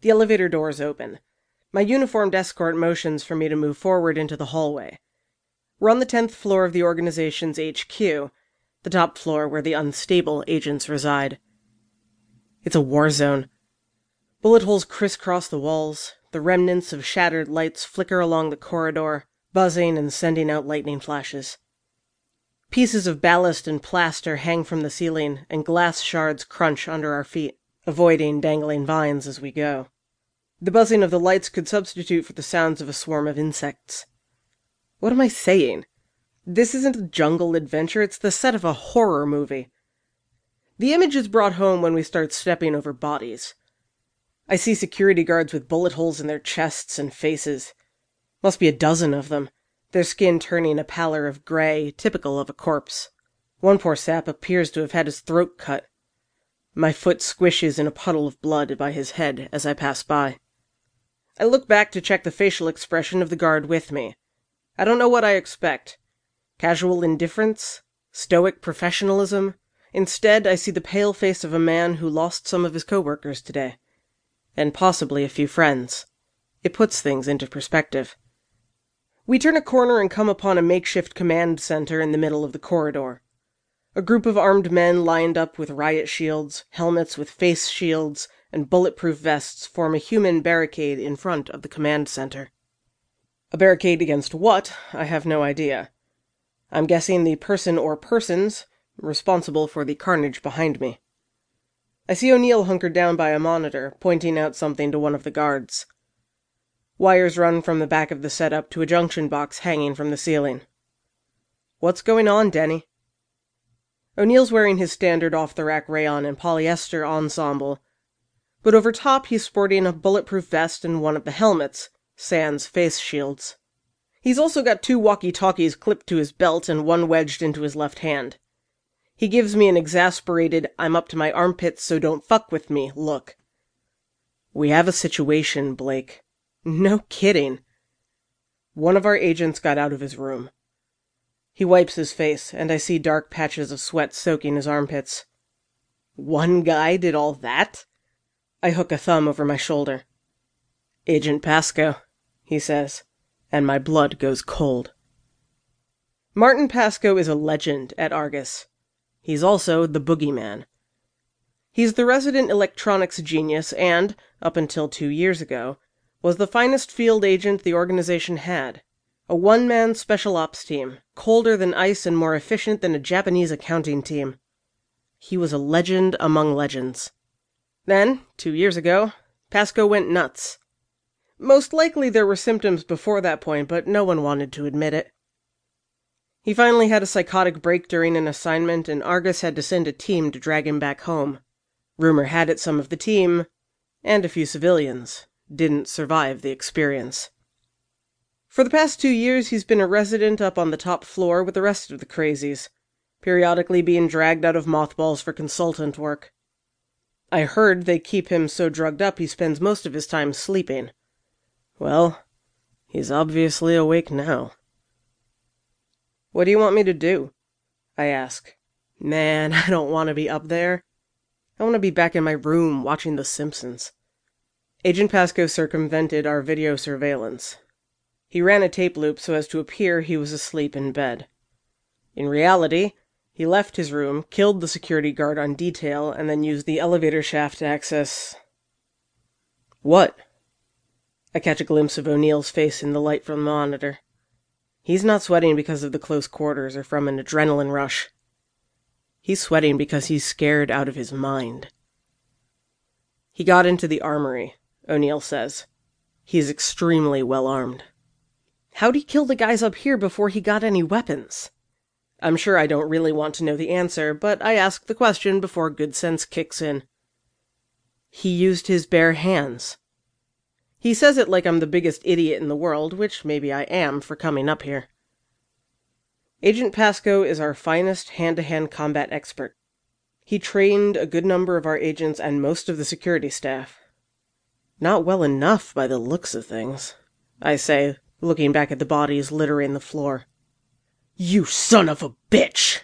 The elevator doors open. My uniformed escort motions for me to move forward into the hallway. We're on the 10th floor of the organization's HQ, the top floor where the unstable agents reside. It's a war zone. Bullet holes crisscross the walls, the remnants of shattered lights flicker along the corridor, buzzing and sending out lightning flashes. Pieces of ballast and plaster hang from the ceiling, and glass shards crunch under our feet, avoiding dangling vines as we go. The buzzing of the lights could substitute for the sounds of a swarm of insects. What am I saying? This isn't a jungle adventure, it's the set of a horror movie. The image is brought home when we start stepping over bodies. I see security guards with bullet holes in their chests and faces. Must be a dozen of them, their skin turning a pallor of gray, typical of a corpse. One poor sap appears to have had his throat cut. My foot squishes in a puddle of blood by his head as I pass by. I look back to check the facial expression of the guard with me. I don't know what I expect. Casual indifference? Stoic professionalism? Instead, I see the pale face of a man who lost some of his coworkers today and possibly a few friends. It puts things into perspective. We turn a corner and come upon a makeshift command center in the middle of the corridor. A group of armed men lined up with riot shields, helmets with face shields, and bulletproof vests form a human barricade in front of the command center. A barricade against what, I have no idea. I'm guessing the person or persons responsible for the carnage behind me. I see O'Neill hunkered down by a monitor, pointing out something to one of the guards. Wires run from the back of the setup to a junction box hanging from the ceiling. What's going on, Denny? O'Neill's wearing his standard off the rack rayon and polyester ensemble, but over top he's sporting a bulletproof vest and one of the helmets, sans face shields. He's also got two walkie talkies clipped to his belt and one wedged into his left hand. He gives me an exasperated, I'm up to my armpits, so don't fuck with me look. We have a situation, Blake. No kidding. One of our agents got out of his room. He wipes his face, and I see dark patches of sweat soaking his armpits. One guy did all that? I hook a thumb over my shoulder. Agent Pascoe, he says, and my blood goes cold. Martin Pascoe is a legend at Argus. He's also the boogeyman. He's the resident electronics genius and, up until two years ago, was the finest field agent the organization had. A one man special ops team, colder than ice and more efficient than a Japanese accounting team. He was a legend among legends. Then, two years ago, Pascoe went nuts. Most likely there were symptoms before that point, but no one wanted to admit it. He finally had a psychotic break during an assignment, and Argus had to send a team to drag him back home. Rumor had it some of the team, and a few civilians, didn't survive the experience. For the past two years, he's been a resident up on the top floor with the rest of the crazies, periodically being dragged out of mothballs for consultant work. I heard they keep him so drugged up he spends most of his time sleeping. Well, he's obviously awake now. What do you want me to do? I ask. Man, I don't want to be up there. I want to be back in my room watching The Simpsons. Agent Pascoe circumvented our video surveillance. He ran a tape loop so as to appear he was asleep in bed. In reality, he left his room, killed the security guard on detail, and then used the elevator shaft to access. What? I catch a glimpse of O'Neill's face in the light from the monitor. He's not sweating because of the close quarters or from an adrenaline rush. He's sweating because he's scared out of his mind. He got into the armory, O'Neill says. He's extremely well armed. How'd he kill the guys up here before he got any weapons? I'm sure I don't really want to know the answer, but I ask the question before good sense kicks in. He used his bare hands. He says it like I'm the biggest idiot in the world, which maybe I am for coming up here. Agent Pascoe is our finest hand to hand combat expert. He trained a good number of our agents and most of the security staff. Not well enough by the looks of things, I say, looking back at the bodies littering the floor. You son of a bitch!